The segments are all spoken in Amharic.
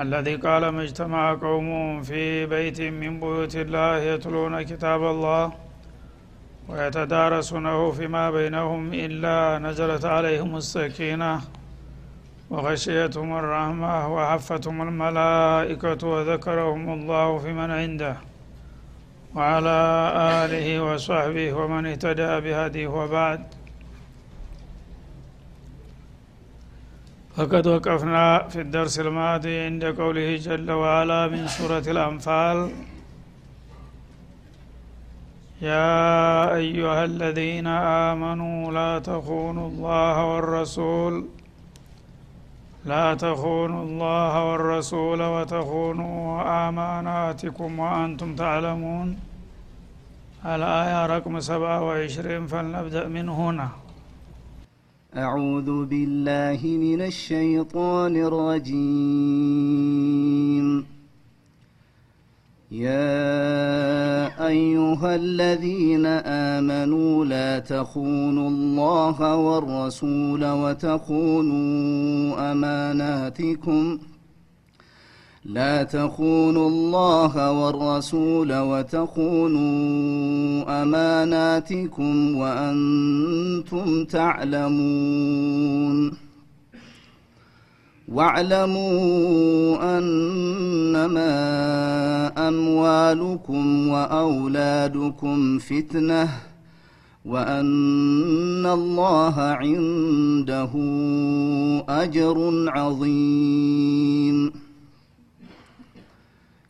الذي قال ما اجتمع قوم في بيت من بيوت الله يتلون كتاب الله ويتدارسونه فيما بينهم إلا نزلت عليهم السكينة وغشيتهم الرحمة وحفتهم الملائكة وذكرهم الله في من عنده وعلى آله وصحبه ومن اهتدى بهديه وبعد. فقد وقفنا في الدرس الماضي عند قوله جل وعلا من سورة الأنفال. يا أيها الذين آمنوا لا تخونوا الله والرسول لا تخونوا الله والرسول وتخونوا آماناتكم وأنتم تعلمون. الآية رقم سبعة وعشرين فلنبدأ من هنا. أعوذ بالله من الشيطان الرجيم. يا أيها الذين آمنوا لا تخونوا الله والرسول وتخونوا أماناتكم لا تخونوا الله والرسول وتخونوا أماناتكم وأنتم تعلمون. واعلموا أنما أموالكم وأولادكم فتنة وأن الله عنده أجر عظيم.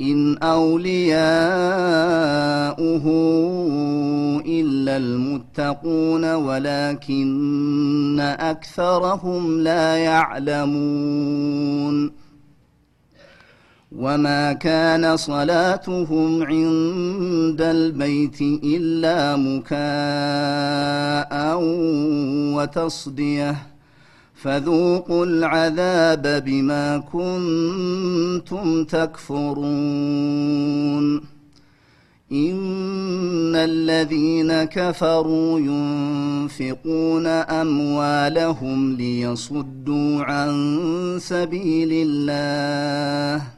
إن أولياؤه إلا المتقون ولكن أكثرهم لا يعلمون وما كان صلاتهم عند البيت إلا مكاء وتصدية فذوقوا العذاب بما كنتم تكفرون. إن الذين كفروا ينفقون أموالهم ليصدوا عن سبيل الله.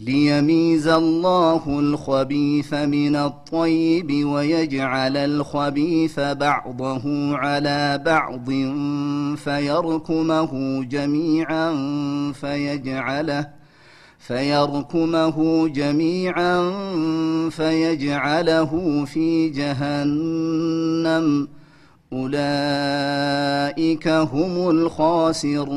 ليميز الله الخبيث من الطيب ويجعل الخبيث بعضه على بعض فيركمه جميعا فيجعله فيركمه جميعا فيجعله في جهنم. أولئك هم الخاسرون.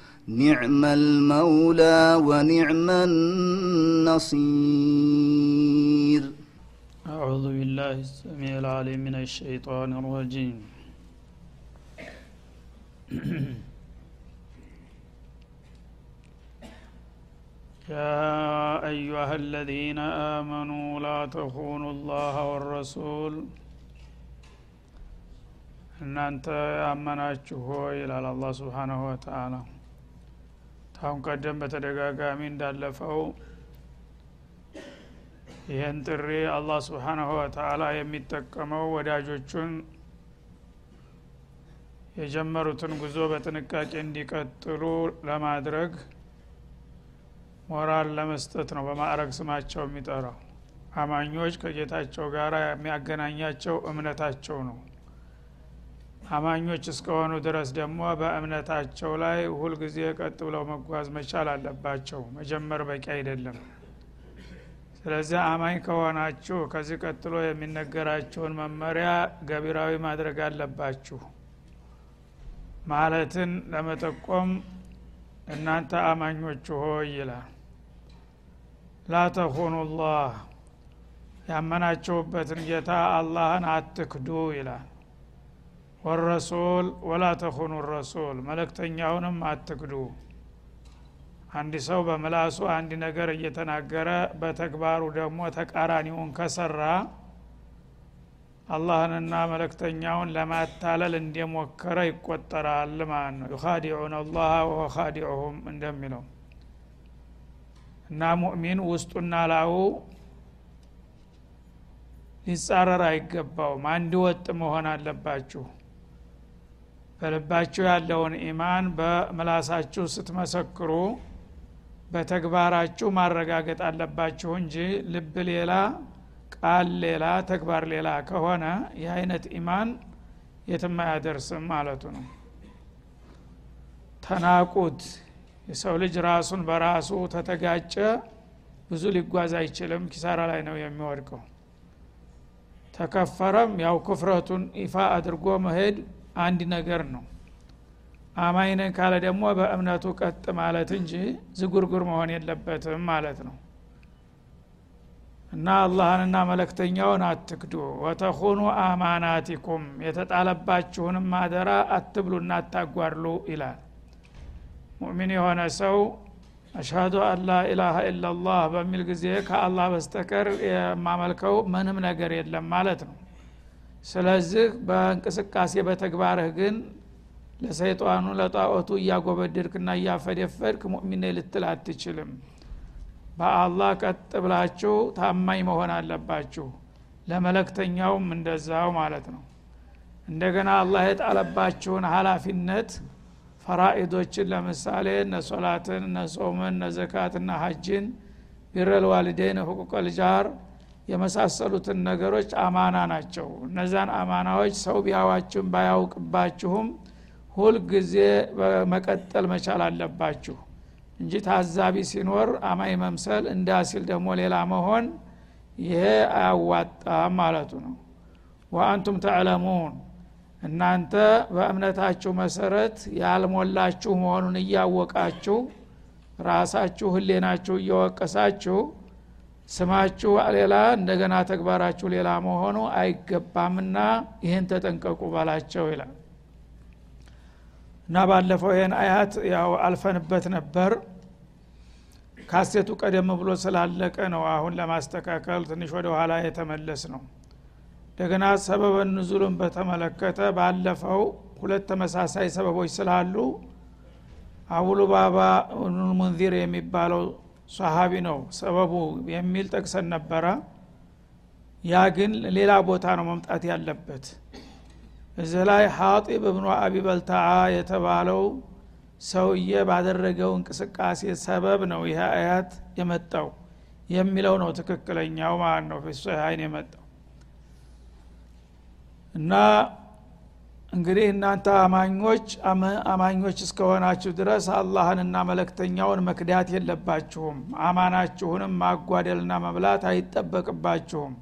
نعم المولى ونعم النصير. أعوذ بالله السميع العليم من الشيطان الرجيم. يا أيها الذين آمنوا لا تخونوا الله والرسول. أن أنت آمناته إلى الله سبحانه وتعالى. ታሁን ቀደም በተደጋጋሚ እንዳለፈው ይህን ጥሪ አላህ ስብሓናሁ ወተአላ የሚጠቀመው ወዳጆቹን የጀመሩትን ጉዞ በጥንቃቄ እንዲቀጥሉ ለማድረግ ሞራል ለመስጠት ነው በማዕረግ ስማቸው የሚጠራው። አማኞች ከጌታቸው ጋር የሚያገናኛቸው እምነታቸው ነው አማኞች እስከሆኑ ድረስ ደግሞ በእምነታቸው ላይ ሁልጊዜ ቀጥ ብለው መጓዝ መቻል አለባቸው። መጀመር በቂ አይደለም። ስለዚህ አማኝ ከሆናችሁ ከዚህ ቀጥሎ የሚነገራቸውን መመሪያ ገቢራዊ ማድረግ አለባችሁ። ማለትን ለመጠቆም እናንተ አማኞች ሆይ ይላል። ላተኹኑ ላህ ያመናችሁበትን ጌታ አላህን አትክዱ ይላል ወረሱል ወላ ተኹኑ ረሱል መለክተኛውንም አትክዱ አንድ ሰው በምላሱ አንድ ነገር እየተናገረ በተግባሩ ደግሞ ተቃራኒውን ከሰራ አላህንና መለክተኛውን ለማታለል እንደሞከረ ይቆጠራል ማለት ነው። ዩኻዲዑን አላህ ወሆ ኻዲዑሁም እንደሚለው እና ሙእሚን ውስጡና ላው ሊጻረር አይገባውም። አንድ ወጥ መሆን አለባችሁ በልባችሁ ያለውን ኢማን በምላሳችሁ ስትመሰክሩ በተግባራችሁ ማረጋገጥ አለባችሁ እንጂ ልብ ሌላ ቃል ሌላ ተግባር ሌላ ከሆነ ይህ አይነት ኢማን የትም አያደርስም ማለቱ ነው። ተናቁት። የሰው ልጅ ራሱን በራሱ ተተጋጨ ብዙ ሊጓዝ አይችልም ኪሳራ ላይ ነው የሚወድቀው። ተከፈረም ያው ክፍረቱን ይፋ አድርጎ መሄድ አንድ ነገር ነው። አማኝ ነኝ ካለ ደግሞ በእምነቱ ቀጥ ማለት እንጂ ዝጉርጉር መሆን የለበትም ማለት ነው። እና አላህንና መለክተኛውን አትክዱ ወተኹኑ አማናቲኩም የተጣለባችሁንም አደራ አትብሉና አታጓርሉ ይላል። ሙእሚን የሆነ ሰው አሽሀዱ አን ላ ኢላሀ ኢላላህ በሚል ጊዜ ከአላህ በስተቀር የማመልከው ምንም ነገር የለም ማለት ነው ስለዚህ በእንቅስቃሴ በተግባርህ ግን ለሰይጣኑ ለጣዖቱ እያጎበደድክና እያፈደፈድክ ሙእሚን ልትል አትችልም። በአላህ ቀጥ ብላችሁ ታማኝ መሆን አለባችሁ። ለመለክተኛውም እንደዛው ማለት ነው። እንደገና አላህ የጣለባችሁን ሀላፊነት ፈራኢዶችን ለምሳሌ እነ ሶላትን እነ ጾምን እነ ዘካትና ሀጅን ቢረል ዋሊደይን ሁቁቀል የመሳሰሉትን ነገሮች አማና ናቸው። እነዛን አማናዎች ሰው ቢያዋችሁም ባያውቅባችሁም ሁልጊዜ መቀጠል መቻል አለባችሁ እንጂ ታዛቢ ሲኖር አማኝ መምሰል እንዳሲል ደግሞ ሌላ መሆን ይሄ አያዋጣም ማለቱ ነው። ወአንቱም ተዕለሙን እናንተ በእምነታችሁ መሰረት ያልሞላችሁ መሆኑን እያወቃችሁ ራሳችሁ ህሌናችሁ እየወቀሳችሁ ስማችሁ ሌላ እንደገና ተግባራችሁ ሌላ መሆኑ አይገባምና ይህን ተጠንቀቁ ባላቸው ይላል። እና ባለፈው ይህን አያት ያው አልፈንበት ነበር። ካሴቱ ቀደም ብሎ ስላለቀ ነው አሁን ለማስተካከል ትንሽ ወደ ኋላ የተመለስ ነው እንደገና ሰበበ ንዙሉን በተመለከተ ባለፈው ሁለት ተመሳሳይ ሰበቦች ስላሉ አቡሉ ባባ ሙንዚር የሚባለው ሰሃቢ ነው ሰበቡ የሚል ጠቅሰን ነበረ። ያ ግን ሌላ ቦታ ነው መምጣት ያለበት። እዚህ ላይ ሀጢብ እብኑ አቢ በልታዓ የተባለው ሰውዬ ባደረገው እንቅስቃሴ ሰበብ ነው ይህ አያት የመጣው የሚለው ነው ትክክለኛው ማለት ነው ፊሶሀይን የመጣው። እና እንግዲህ እናንተ አማኞች አማኞች እስከሆናችሁ ድረስ አላህንና መለክተኛውን መክዳት የለባችሁም። አማናችሁንም ማጓደልና መብላት አይጠበቅባችሁም።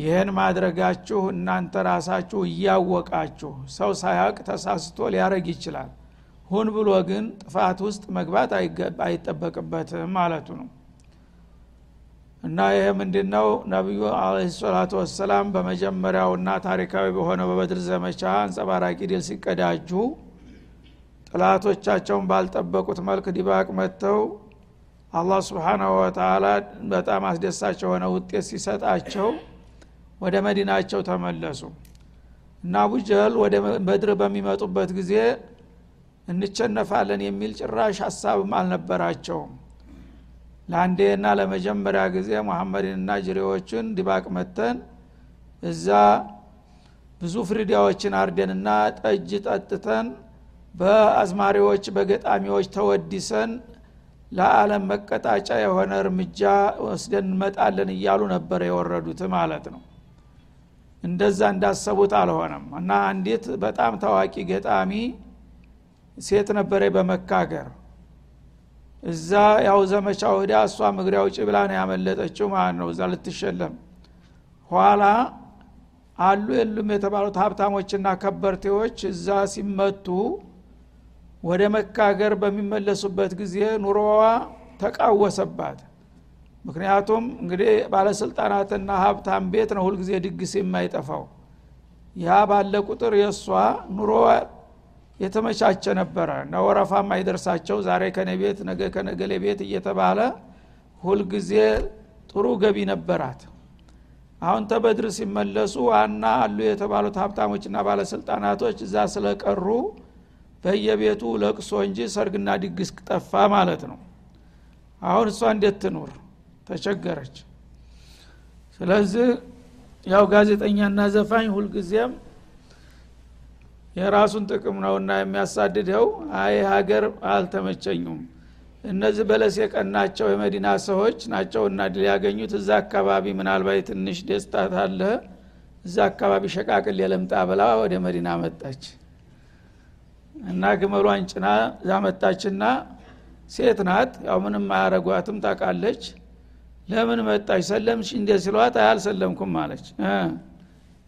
ይህን ማድረጋችሁ እናንተ ራሳችሁ እያወቃችሁ ሰው ሳያውቅ ተሳስቶ ሊያረግ ይችላል። ሁን ብሎ ግን ጥፋት ውስጥ መግባት አይጠበቅበትም ማለቱ ነው እና ይህ ምንድነው? ነቢዩ አለ ሰላቱ ወሰላም በመጀመሪያውና ታሪካዊ በሆነው በበድር ዘመቻ አንጸባራቂ ድል ሲቀዳጁ ጥላቶቻቸውን ባልጠበቁት መልክ ዲባቅ መጥተው አላህ ስብሓናሁ ወተላ በጣም አስደሳች የሆነ ውጤት ሲሰጣቸው ወደ መዲናቸው ተመለሱ። እና አቡጀህል ወደ በድር በሚመጡበት ጊዜ እንቸነፋለን የሚል ጭራሽ ሀሳብም አልነበራቸውም ለአንዴና ለመጀመሪያ ጊዜ ሙሐመድንና ጅሬዎችን ድባቅ መተን እዛ ብዙ ፍሪዳዎችን አርደንና ጠጅ ጠጥተን በአዝማሪዎች በገጣሚዎች ተወዲሰን ለዓለም መቀጣጫ የሆነ እርምጃ ወስደን እንመጣለን እያሉ ነበር የወረዱት ማለት ነው። እንደዛ እንዳሰቡት አልሆነም። እና አንዲት በጣም ታዋቂ ገጣሚ ሴት ነበረ በመካገር እዛ ያው ዘመቻው ህዳ እሷ ምግሪያ ውጭ ብላ ነው ያመለጠችው ማለት ነው። እዛ ልትሸለም ኋላ አሉ የሉም የተባሉት ሀብታሞችና ከበርቴዎች እዛ ሲመቱ ወደ መካገር በሚመለሱበት ጊዜ ኑሮዋ ተቃወሰባት። ምክንያቱም እንግዲህ ባለስልጣናትና ሀብታም ቤት ነው ሁልጊዜ ድግስ የማይጠፋው። ያ ባለ ቁጥር የእሷ ኑሮ የተመቻቸ ነበረ። እና ወረፋም አይደርሳቸው። ዛሬ ከነ ቤት ነገ ከነገሌ ቤት እየተባለ ሁልጊዜ ጥሩ ገቢ ነበራት። አሁን ተበድር ሲመለሱ ዋና አሉ የተባሉት ሀብታሞችና ባለስልጣናቶች እዛ ስለቀሩ በየቤቱ ለቅሶ እንጂ ሰርግና ድግስ ጠፋ ማለት ነው። አሁን እሷ እንዴት ትኑር? ተቸገረች። ስለዚህ ያው ጋዜጠኛና ዘፋኝ ሁልጊዜም የራሱን ጥቅም ነውና የሚያሳድደው። አይ ሀገር አልተመቸኙም። እነዚህ በለስ የቀናቸው የመዲና ሰዎች ናቸውና ድል ያገኙት። እዛ አካባቢ ምናልባት ትንሽ ደስታ ታለ። እዛ አካባቢ ሸቃቅል የለምጣ ብላ ወደ መዲና መጣች። እና ግመሏን ጭና እዛ መጣችና ሴት ናት። ያው ምንም አያረጓትም ታቃለች ለምን መጣች? ሰለምሽ እንደ ሲሏት አያልሰለምኩም አለች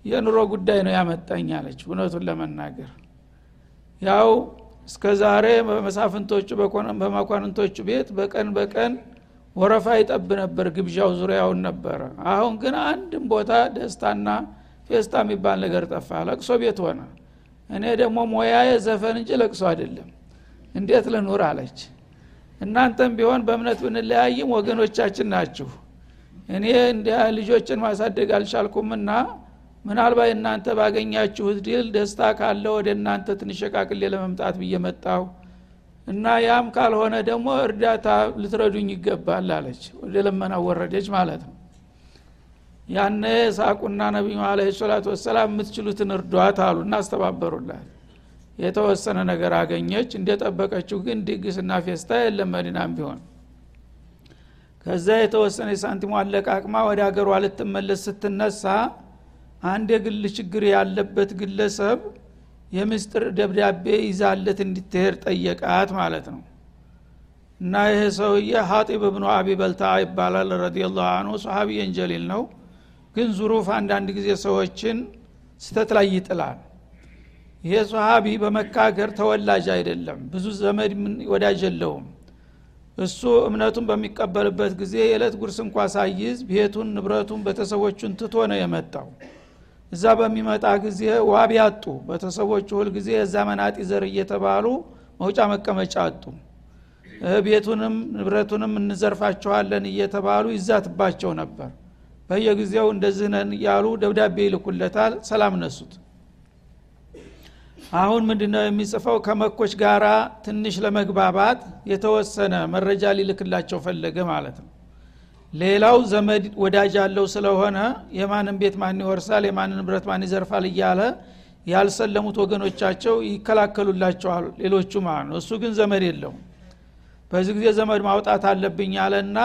የኑሮ ጉዳይ ነው ያመጣኝ አለች እውነቱን ለመናገር። ያው እስከ ዛሬ በመሳፍንቶቹ በመኳንንቶቹ ቤት በቀን በቀን ወረፋ ይጠብ ነበር ግብዣው ዙሪያውን ነበረ። አሁን ግን አንድም ቦታ ደስታና ፌስታ የሚባል ነገር ጠፋ። ለቅሶ ቤት ሆነ። እኔ ደግሞ ሞያዬ ዘፈን እንጂ ለቅሶ አይደለም። እንዴት ልኑር አለች። እናንተም ቢሆን በእምነት ብንለያይም ወገኖቻችን ናችሁ። እኔ እንዲ ልጆችን ማሳደግ አልቻልኩምና ምናልባት እናንተ ባገኛችሁት ድል ደስታ ካለ ወደ እናንተ ትንሽ ሸቃቅሌ ለመምጣት ብዬ መጣሁ። እና ያም ካልሆነ ደግሞ እርዳታ ልትረዱኝ ይገባል አለች። ወደ ለመና ወረደች ማለት ነው። ያነ ሳቁና ነቢዩ አለ ሰላቱ ወሰላም የምትችሉትን እርዷት አሉ። እና አስተባበሩላት የተወሰነ ነገር አገኘች። እንደጠበቀችው ግን ድግስና ፌስታ የለም መዲናም ቢሆን። ከዛ የተወሰነ ሳንቲሙ አለቃቅማ ወደ ሀገሯ ልትመለስ ስትነሳ አንድ የግል ችግር ያለበት ግለሰብ የምስጥር ደብዳቤ ይዛለት እንድትሄድ ጠየቃት ማለት ነው። እና ይህ ሰውዬ ሀጢብ ብኑ አቢ በልታ ይባላል ረዲየላሁ አንሁ ሰሀቢየን ጀሊል ነው። ግን ዙሩፍ አንዳንድ ጊዜ ሰዎችን ስተት ላይ ይጥላል። ይሄ ሰሃቢ በመካ ሀገር ተወላጅ አይደለም ብዙ ዘመድ ወዳጅ የለውም። እሱ እምነቱን በሚቀበልበት ጊዜ የዕለት ጉርስ እንኳ ሳይዝ ቤቱን ንብረቱን ቤተሰቦቹን ትቶ ነው የመጣው እዛ በሚመጣ ጊዜ ዋቢ አጡ ቤተሰቦቹ ሁልጊዜ የዛ መናጢ ዘር እየተባሉ መውጫ መቀመጫ አጡ። ቤቱንም ንብረቱንም እንዘርፋቸዋለን እየተባሉ ይዛትባቸው ነበር። በየጊዜው እንደዚህ ነን እያሉ ደብዳቤ ይልኩለታል። ሰላም ነሱት። አሁን ምንድነው የሚጽፈው? ከመኮች ጋራ ትንሽ ለመግባባት የተወሰነ መረጃ ሊልክላቸው ፈለገ ማለት ነው ሌላው ዘመድ ወዳጅ ያለው ስለሆነ የማንን ቤት ማን ይወርሳል የማንን ንብረት ማን ይዘርፋል እያለ ያልሰለሙት ወገኖቻቸው ይከላከሉላቸዋል ሌሎቹ ማለት ነው። እሱ ግን ዘመድ የለውም። በዚህ ጊዜ ዘመድ ማውጣት አለብኝ አለና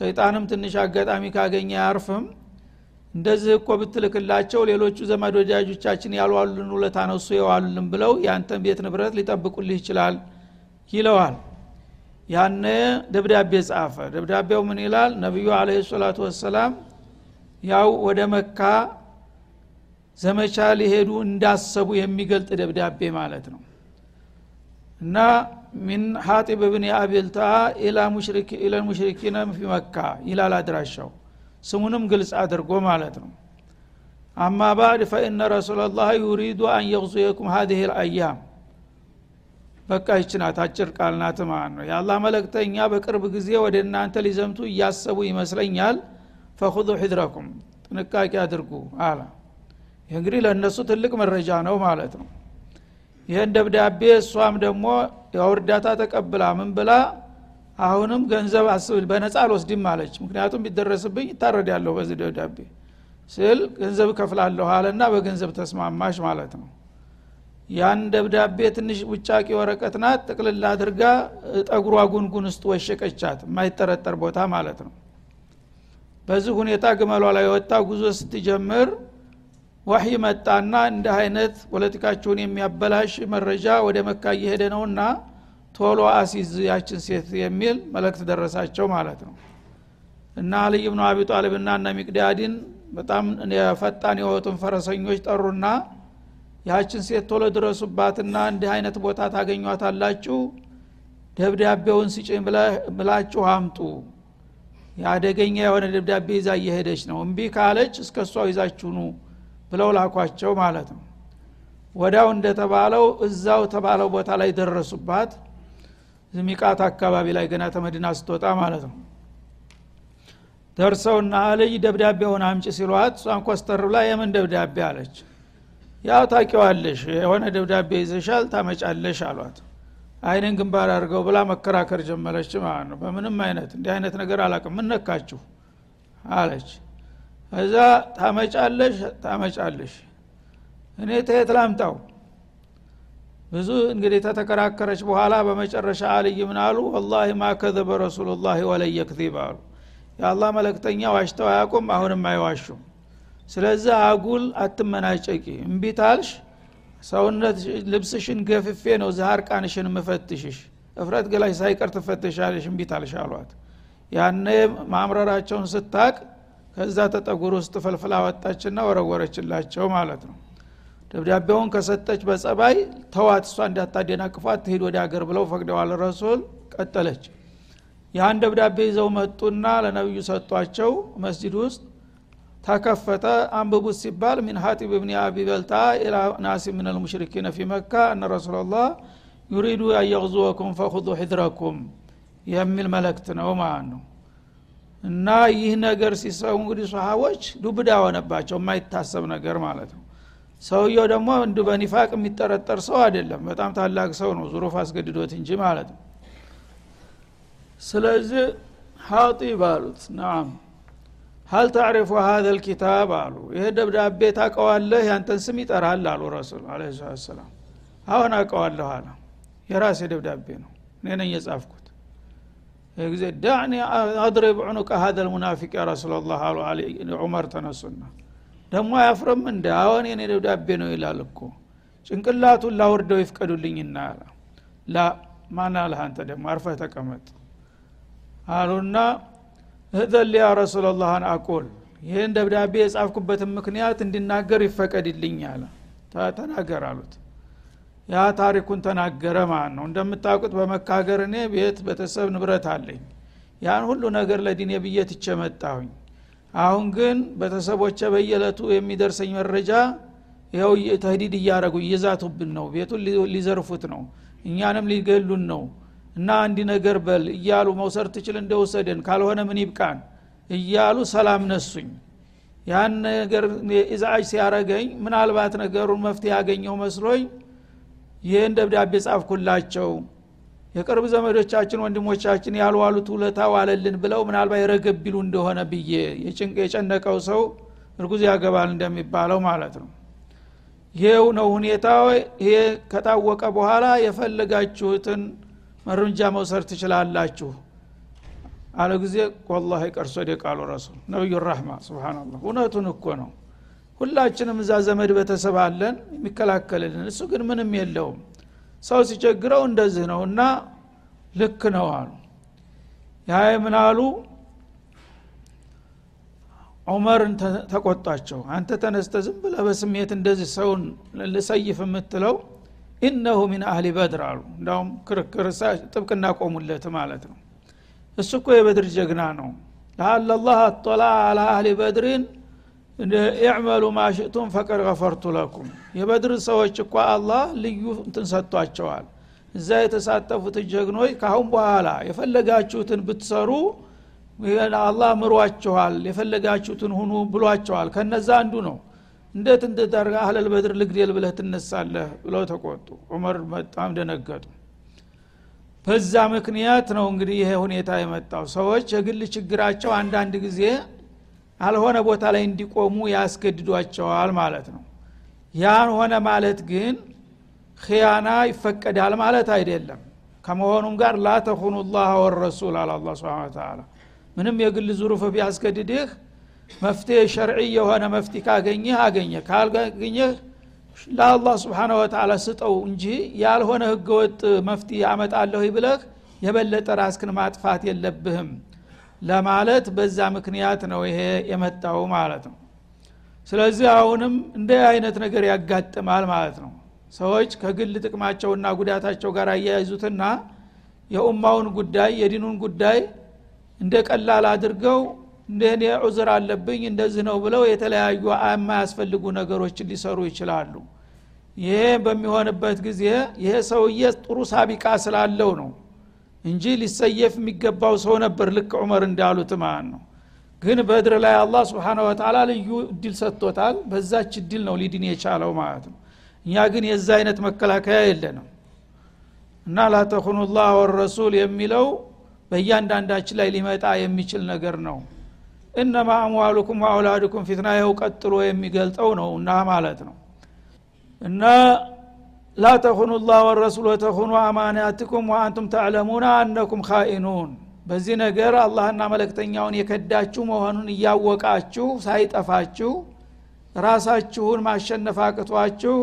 ሰይጣንም ትንሽ አጋጣሚ ካገኘ አያርፍም። እንደዚህ እኮ ብትልክላቸው ሌሎቹ ዘመድ ወዳጆቻችን ያልዋሉልን ውለታ ነው የዋሉልን ብለው የአንተን ቤት ንብረት ሊጠብቁልህ ይችላል ይለዋል ያነ ደብዳቤ ጻፈ። ደብዳቤው ምን ይላል? ነቢዩ አለ ሰላቱ ወሰላም ያው ወደ መካ ዘመቻ ሊሄዱ እንዳሰቡ የሚገልጥ ደብዳቤ ማለት ነው። እና ሚን ሀጢብ ብን አቤልታ ኢላ ሙሽሪኪነ ፊ መካ ይላል አድራሻው። ስሙንም ግልጽ አድርጎ ማለት ነው። አማ ባዕድ ፈኢነ ረሱላላህ ዩሪዱ አን የግዙየኩም ሀዚህ ልአያም በቃ ይችናት አጭር ቃል ናት ማለት ነው። የአላህ መለክተኛ በቅርብ ጊዜ ወደ እናንተ ሊዘምቱ እያሰቡ ይመስለኛል። ፈኹዙ ሒድረኩም ጥንቃቄ አድርጉ አለ። ይህ እንግዲህ ለእነሱ ትልቅ መረጃ ነው ማለት ነው። ይህን ደብዳቤ እሷም ደግሞ ያው እርዳታ ተቀብላ ምን ብላ አሁንም ገንዘብ አስብል በነጻ አልወስድም አለች። ምክንያቱም ቢደረስብኝ ይታረድ ያለሁ በዚህ ደብዳቤ ስል ገንዘብ ከፍላለሁ አለና በገንዘብ ተስማማሽ ማለት ነው ያን ደብዳቤ ትንሽ ውጫቂ ወረቀት ናት ጥቅልል አድርጋ ጠጉሯ ጉንጉን ውስጥ ወሸቀቻት። የማይጠረጠር ቦታ ማለት ነው። በዚህ ሁኔታ ግመሏ ላይ ወጣ ጉዞ ስትጀምር ወሒ መጣና እንደ አይነት ፖለቲካችሁን የሚያበላሽ መረጃ ወደ መካ እየሄደ ነውና ቶሎ አሲዝ ያችን ሴት የሚል መልእክት ደረሳቸው ማለት ነው። እና አልይ ብኑ አቢ ጣሊብና እነ ሚቅዳድን በጣም ፈጣን የሆኑትን ፈረሰኞች ጠሩና ያችን ሴት ቶሎ ድረሱባትና እንዲህ አይነት ቦታ ታገኟታላችሁ? ደብዳቤውን ስጭኝ ብላችሁ አምጡ። የአደገኛ የሆነ ደብዳቤ ይዛ እየሄደች ነው። እምቢ ካለች እስከ እሷ ይዛችሁኑ ብለው ላኳቸው ማለት ነው። ወዲያው እንደተባለው እዛው ተባለው ቦታ ላይ ደረሱባት። ሚቃት አካባቢ ላይ ገና ከመዲና ስትወጣ ማለት ነው። ደርሰውና አልይ ደብዳቤውን አምጭ ሲሏት እሷን ኮስተር ብላ የምን ደብዳቤ አለች ያው ታቂዋለሽ የሆነ ደብዳቤ ይዘሻል ታመጫለሽ አሏት። አይንን ግንባር አድርገው ብላ መከራከር ጀመረች ማለት ነው። በምንም አይነት እንዲህ አይነት ነገር አላቅም ምነካችሁ አለች። እዛ ታመጫለሽ ታመጫለሽ። እኔ ተየት ላምጣው። ብዙ እንግዲህ ተተከራከረች። በኋላ በመጨረሻ አልይ ምን አሉ? ወላሂ ማ ከዘበ ረሱሉላህ ወለን የክዚብ አሉ። የአላህ መለክተኛ ዋሽተው አያቁም አሁንም አይዋሹም ስለዚህ አጉል አትመናጨቂ። እምቢታልሽ ሰውነት ልብስሽን ገፍፌ ነው ዛሃር ቃንሽን ምፈትሽሽ። እፍረት ገላሽ ሳይቀር ትፈትሻለሽ እምቢታልሽ አሏት። ያነ ማምረራቸውን ስታቅ ከዛ ተጠጉር ውስጥ ፈልፍላ ወጣችና ወረወረችላቸው ማለት ነው። ደብዳቤውን ከሰጠች በጸባይ ተዋት እሷ እንዳታደናቅፏት ትሄድ ወደ ሀገር ብለው ፈቅደዋል። ረሱል ቀጠለች። ያን ደብዳቤ ይዘው መጡና ለነቢዩ ሰጧቸው። መስጅድ ውስጥ ተከፈተ። አንብቡት ሲባል ሚን ሀጢብ ብን አቢ በልታ ኢላ ናሲ ምን ልሙሽሪኪነ ፊ መካ እነ ረሱላላህ ዩሪዱ አየغዙወኩም ፈኹዙ ሒድረኩም የሚል መልእክት ነው ማለት ነው። እና ይህ ነገር ሲሰሙ እንግዲህ ሰሃቦች ዱብዳ ሆነባቸው የማይታሰብ ነገር ማለት ነው። ሰውየው ደግሞ እንዲ በኒፋቅ የሚጠረጠር ሰው አይደለም። በጣም ታላቅ ሰው ነው ዙሩፍ አስገድዶት እንጂ ማለት ነው። ስለዚህ ሀጢብ አሉት። ናም ሀል ታዕሪፉ ሀዘ ልኪታብ አሉ። ይህ ደብዳቤ ታቀዋለህ ያንተን ስም ይጠራል? አሉ ረሱል አለ ሰላም አሁን አቀዋለሁ አለ። የራሴ ደብዳቤ ነው። እኔ ነኝ የጻፍኩት. ጊዜ ዳዕኒ አድሪብ ዑኑቀ ሀዘ ልሙናፊቅ ያ ረሱላ ላህ አሉ ዑመር ተነሱና። ደግሞ አያፍርም እንደ አሁን የኔ ደብዳቤ ነው ይላል እኮ። ጭንቅላቱን ላውርደው ይፍቀዱልኝና ላ ማን አለህ አንተ ደግሞ? አርፈህ ተቀመጥ አሉና እህዘን ያ ረሱላላህን አቁል ይህን ደብዳቤ የጻፍኩበትን ምክንያት እንዲናገር ይፈቀድልኝ አለ። ተናገር አሉት። ያ ታሪኩን ተናገረ ማለት ነው። እንደምታውቁት በመካ ሀገር እኔ ቤት ቤተሰብ ንብረት አለኝ። ያን ሁሉ ነገር ለዲኔ ብዬ ትቼ መጣሁኝ። አሁን ግን ቤተሰቦቼ በየለቱ የሚደርሰኝ መረጃ ይኸው ተህዲድ እያረጉ እየዛቱብን ነው። ቤቱን ሊዘርፉት ነው። እኛንም ሊገሉን ነው እና አንዲ ነገር በል እያሉ መውሰድ ትችል እንደወሰደን ካልሆነ ምን ይብቃን እያሉ ሰላም ነሱኝ። ያን ነገር ኢዛአጅ ሲያረገኝ ምናልባት ነገሩን መፍትሄ ያገኘው መስሎኝ ይህን ደብዳቤ ጻፍኩላቸው። የቅርብ ዘመዶቻችን ወንድሞቻችን ያልዋሉት ውለታ ዋለልን ብለው ምናልባት የረገብ ቢሉ እንደሆነ ብዬ የጨነቀው ሰው እርጉዝ ያገባል እንደሚባለው ማለት ነው። ይሄው ነው ሁኔታ ይሄ ከታወቀ በኋላ የፈለጋችሁትን እርምጃ መውሰድ ትችላላችሁ። አለ ጊዜ ወላሂ ቀርሶ ደቃሉ ረሱል ነቢዩ ራህማ ስብናላህ እውነቱን እኮ ነው። ሁላችንም እዛ ዘመድ ቤተሰብ አለን የሚከላከልልን እሱ ግን ምንም የለውም። ሰው ሲቸግረው እንደዚህ ነው እና ልክ ነው አሉ። ያ ምን ዑመርን ተቆጣቸው። አንተ ተነስተ ዝም ብለ በስሜት እንደዚህ ሰውን ልሰይፍ የምትለው ኢነሁ ሚን አህሊ በድር አሉ። እንዳውም ክርክር ጥብቅና ቆሙለት ማለት ነው። እሱ እኮ የበድር ጀግና ነው። ለአለ ላህ አጦላ አላ አህሊ በድሪን ኢዕመሉ ማሽእቱም ፈቀድ ገፈርቱ ለኩም። የበድር ሰዎች እኳ አላህ ልዩ እንትን ሰጥቷቸዋል። እዛ የተሳተፉት ጀግኖች ካሁን በኋላ የፈለጋችሁትን ብትሰሩ አላህ ምሯችኋል የፈለጋችሁትን ሁኑ ብሏቸዋል። ከነዛ አንዱ ነው እንዴት እንድታርጋ አህለል በድር ልግዴል ብለህ ትነሳለህ? ብለው ተቆጡ። ዑመር በጣም ደነገጡ። በዛ ምክንያት ነው እንግዲህ ይሄ ሁኔታ የመጣው። ሰዎች የግል ችግራቸው አንዳንድ ጊዜ አልሆነ ቦታ ላይ እንዲቆሙ ያስገድዷቸዋል ማለት ነው። ያን ሆነ ማለት ግን ክያና ይፈቀዳል ማለት አይደለም። ከመሆኑም ጋር ላተኹኑ ላህ ወረሱል አለ አላ ስብን ምንም የግል ዙሩፍ ቢያስገድድህ መፍትሄ ሸርዒ የሆነ መፍትሄ ካገኘህ አገኘ ካልገኘህ ለአላህ ስብሓነ ወተላ ስጠው እንጂ ያልሆነ ህገወጥ መፍትሄ አመጣለሁ ብለህ የበለጠ ራስክን ማጥፋት የለብህም ለማለት በዛ ምክንያት ነው ይሄ የመጣው ማለት ነው። ስለዚህ አሁንም እንደ አይነት ነገር ያጋጥማል ማለት ነው። ሰዎች ከግል ጥቅማቸውና ጉዳታቸው ጋር አያይዙትና የኡማውን ጉዳይ የዲኑን ጉዳይ እንደ ቀላል አድርገው እንደ እኔ ዑዝር አለብኝ እንደዚህ ነው ብለው የተለያዩ የማያስፈልጉ ነገሮችን ሊሰሩ ይችላሉ። ይሄ በሚሆንበት ጊዜ ይሄ ሰውዬ ጥሩ ሳቢቃ ስላለው ነው እንጂ ሊሰየፍ የሚገባው ሰው ነበር። ልክ ዑመር እንዳሉት ማለት ነው። ግን በድር ላይ አላህ ስብሓን ወተላ ልዩ እድል ሰጥቶታል። በዛች እድል ነው ሊድን የቻለው ማለት ነው። እኛ ግን የዛ አይነት መከላከያ የለንም። እና ላተኩኑ ላህ ወረሱል የሚለው በእያንዳንዳችን ላይ ሊመጣ የሚችል ነገር ነው እነማ አምዋሉኩም ወአውላዱኩም ፊትና ይኸው ቀጥሎ የሚገልጠው ነው እና ማለት ነው። እና ላ ተኹኑ ላህ ወረሱል ወተኹኑ አማናትኩም ወአንቱም ተዕለሙና አነኩም ካኢኑን በዚህ ነገር አላህና መለክተኛውን የከዳችሁ መሆኑን እያወቃችሁ ሳይጠፋችሁ ራሳችሁን ማሸነፍ አቅቷችሁ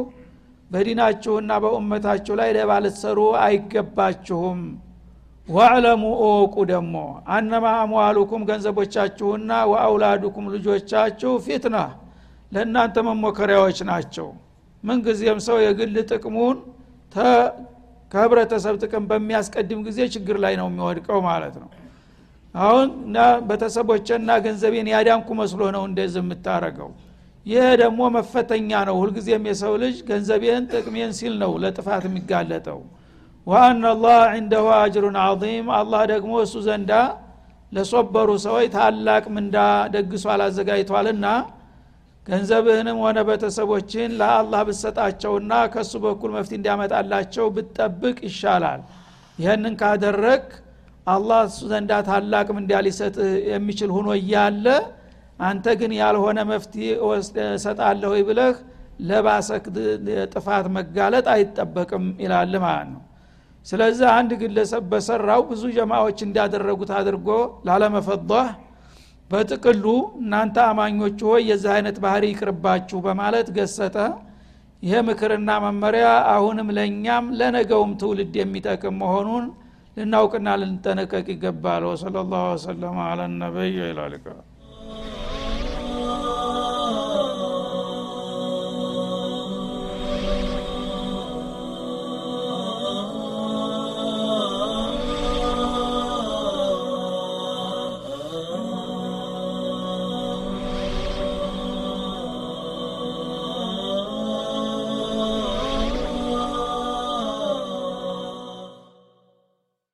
በዲናችሁና በኡመታችሁ ላይ ልትሰሩ አይገባችሁም ዋዕለሙ እወቁ ደግሞ አነማ አምዋሉኩም ገንዘቦቻችሁና ወአውላዱኩም ልጆቻችሁ ፊትና ለእናንተ መሞከሪያዎች ናቸው። ምንጊዜም ሰው የግል ጥቅሙን ከህብረተሰብ ጥቅም በሚያስቀድም ጊዜ ችግር ላይ ነው የሚወድቀው ማለት ነው። አሁን ቤተሰቦችና ገንዘቤን ያዳንኩ መስሎ ነው እንደዚህ የምታረገው። ይህ ደግሞ መፈተኛ ነው። ሁልጊዜም የሰው ልጅ ገንዘቤን ጥቅሜን ሲል ነው ለጥፋት የሚጋለጠው ወአና ላህ ዕንደሁ አጅሩን አዚም አላህ ደግሞ እሱ ዘንዳ ለሶበሩ ሰዎች ታላቅ ምንዳ ደግሷል አዘጋጅቷልና ገንዘብህንም ሆነ ቤተሰቦችን ለአላህ ብሰጣቸውና ከእሱ በኩል መፍት እንዲያመጣላቸው ብትጠብቅ ይሻላል። ይህንን ካደረግ አላህ እሱ ዘንዳ ታላቅ ምንዳ ሊሰጥ የሚችል ሁኖ እያለ አንተ ግን ያልሆነ መፍትሄ እሰጣለሁ ብለህ ለባሰክ ጥፋት መጋለጥ አይጠበቅም ይላል ማለት ነው ስለዚህ አንድ ግለሰብ በሰራው ብዙ ጀማዎች እንዳደረጉት አድርጎ ላለመፈضህ በጥቅሉ እናንተ አማኞች ሆይ የዚህ አይነት ባህሪ ይቅርባችሁ በማለት ገሰጠ። ይሄ ምክርና መመሪያ አሁንም ለእኛም ለነገውም ትውልድ የሚጠቅም መሆኑን ልናውቅና ልንጠነቀቅ ይገባል። ወሰለ ላሁ ወሰለማ አላ ነቢይ